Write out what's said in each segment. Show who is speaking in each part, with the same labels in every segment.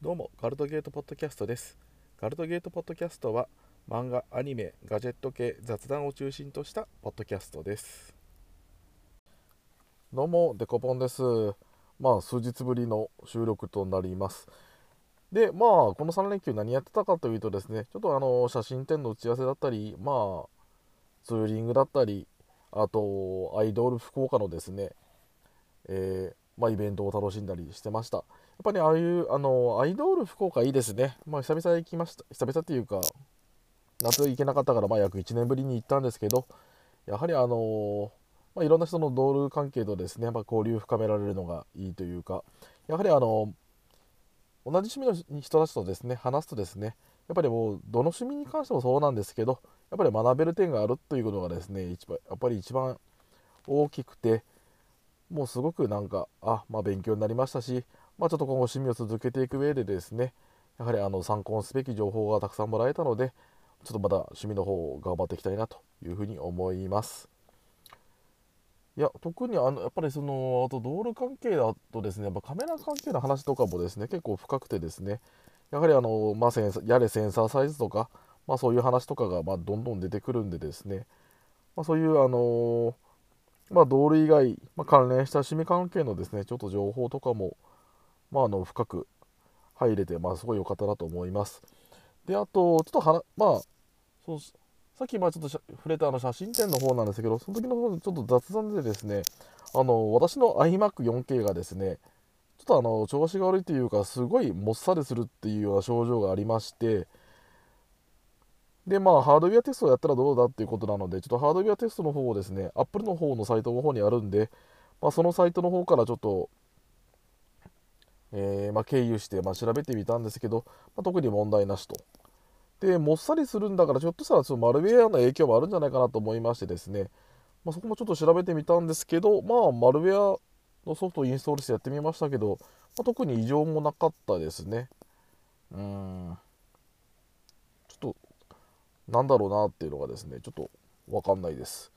Speaker 1: どうもガルトゲートポッドキャストです。ガルトゲートポッドキャストは漫画アニメガジェット系雑談を中心としたポッドキャストです。どうもデコポンです。まあ数日ぶりの収録となります。でまあこの3連休何やってたかというとですねちょっとあの写真展の打ち合わせだったりまあツーリングだったりあとアイドル福岡のですねえー、まあ、イベントを楽しんだりしてました。ぱりああいうあのアイドール福岡いいですね。まあ久々行きました。久々っていうか、夏行けなかったからまあ約1年ぶりに行ったんですけど、やはりあのまあ、いろんな人のドール関係とですね、まあ、交流を深められるのがいいというか、やはりあの同じ趣味の人たちとですね、話すとですね、やっぱりもうどの趣味に関してもそうなんですけど、やっぱり学べる点があるということがですね、一番やっぱり一番大きくて、もうすごくなんか、あ、まあ勉強になりましたし、まあ、ちょっと今後趣味を続けていく上でですねやはりあの参考すべき情報がたくさんもらえたのでちょっとまた趣味の方を頑張っていきたいなというふうに思います。いや特にあのやっぱりそのあと道路関係だとですねやっぱカメラ関係の話とかもですね結構深くてですねやはりあの、まあ、センサやれセンサーサイズとか、まあ、そういう話とかがまどんどん出てくるんでですね、まあ、そういうあのまあ、道路以外、まあ、関連した趣味関係のですねちょっと情報とかもまあ、あの深く入れて、まあ、すごい良かったなと思います。で、あと、ちょっとはまあ、そうさっきまあちょっと触れたあの写真展の方なんですけど、その時の方でちょっと雑談でですね、あの私の iMac4K がですね、ちょっとあの調子が悪いというか、すごいもっさりするっていうような症状がありまして、で、まあ、ハードウェアテストをやったらどうだっていうことなので、ちょっとハードウェアテストの方をですね、Apple の方のサイトの方にあるんで、まあ、そのサイトの方からちょっとえー、まあ、経由して、まあ、調べてみたんですけど、まあ、特に問題なしと。で、もっさりするんだから、ひょっとしたらそのマルウェアの影響もあるんじゃないかなと思いましてですね、ま、そこもちょっと調べてみたんですけど、まあ、マルウェアのソフトをインストールしてやってみましたけど、ま、特に異常もなかったですね。うん。ちょっと、なんだろうなっていうのがですね、ちょっとわかんないです。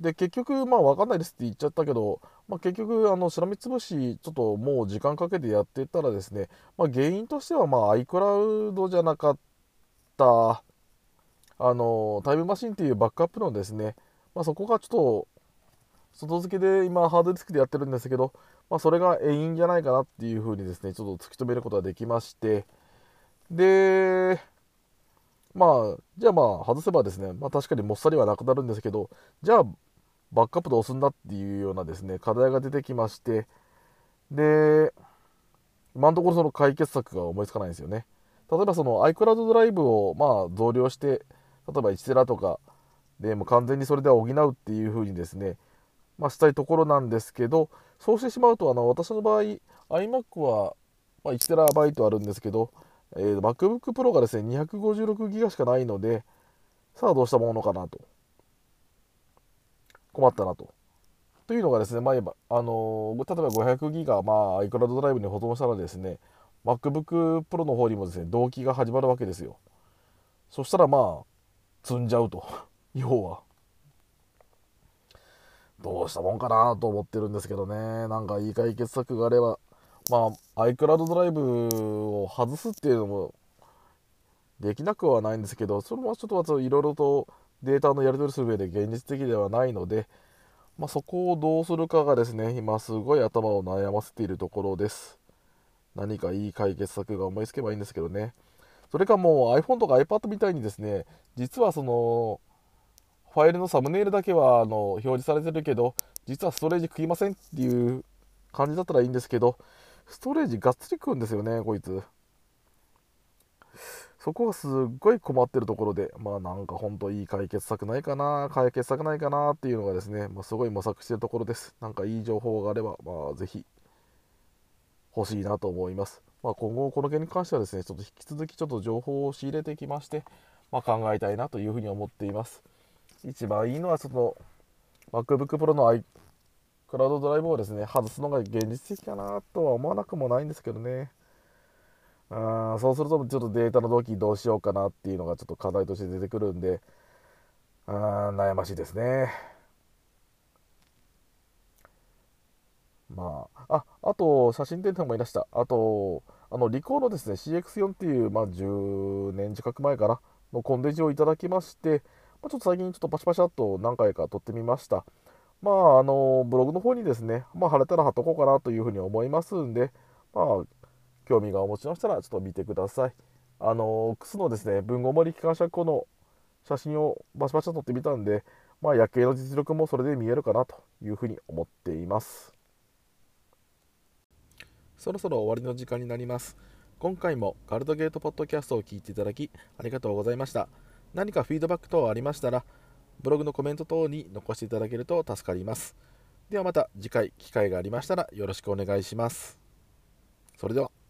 Speaker 1: で結局まあ分かんないですって言っちゃったけど、まあ、結局あのしらみつぶしちょっともう時間かけてやってたらですね、まあ、原因としてはまあ iCloud じゃなかったあのタイムマシンっていうバックアップのですね、まあ、そこがちょっと外付けで今ハードディスクでやってるんですけど、まあ、それが原因じゃないかなっていうふうにですねちょっと突き止めることができましてでまあじゃあまあ外せばですね、まあ、確かにもっさりはなくなるんですけどじゃあバックアップどうすんだっていうようなですね課題が出てきましてで今のところその解決策が思いつかないんですよね。例えばその iCloud ドライブをまあ増量して例えば1テラとかでも完全にそれでは補うっていう風にですねまあ、したいところなんですけどそうしてしまうとあの私の場合 iMac は、ま、1テラバイトあるんですけど、えー、MacBook Pro がですね256ギガしかないのでさあどうしたものかなと。困ったなと。というのがですね、まあ、言えばあの例えば500ギガ、まあ、iCloud ドライブに保存したらですね、MacBook Pro の方にもですね、同期が始まるわけですよ。そしたらまあ、積んじゃうと。要は。どうしたもんかなと思ってるんですけどね。なんかいい解決策があれば、まあ、iCloud ドライブを外すっていうのもできなくはないんですけど、それもちょっといろいろとデータのやり取りする上で現実的ではないので、まあ、そこをどうするかがですね、今すごい頭を悩ませているところです。何かいい解決策が思いつけばいいんですけどね。それかもう iPhone とか iPad みたいにですね、実はその、ファイルのサムネイルだけはあの表示されてるけど、実はストレージ食いませんっていう感じだったらいいんですけど、ストレージがっつり食うんですよね、こいつ。そこがすっごい困ってるところで、まあなんかほんといい解決策ないかな、解決策ないかなっていうのがですね、まあ、すごい模索してるところです。なんかいい情報があれば、まあぜひ欲しいなと思います。まあ、今後この件に関してはですね、ちょっと引き続きちょっと情報を仕入れてきまして、まあ、考えたいなというふうに思っています。一番いいのは、その MacBook Pro の iCloud ドライブをですね、外すのが現実的かなとは思わなくもないんですけどね。あそうするとちょっとデータの同期どうしようかなっていうのがちょっと課題として出てくるんであ悩ましいですね。まあああと写真展でもいらした。あとあのリコーのですね。CX4 っていう、まあ、10年近く前かな。のコンデジをいただきまして、まあ、ちょっと最近ちょっとパシパシャっと何回か撮ってみました。まあ、あのブログの方にですね、まあ、晴れたら貼っとこうかなというふうに思いますんで、まあ、興味がお持ちの人はちょっと見てください。あのクスのですね、文豪森機関車庫の写真をバシバシと撮ってみたんで、まあ、夜景の実力もそれで見えるかなというふうに思っています。そろそろ終わりの時間になります。今回もガルドゲートポッドキャストを聞いていただきありがとうございました。何かフィードバック等ありましたら、ブログのコメント等に残していただけると助かります。ではまた次回機会がありましたらよろしくお願いします。それでは。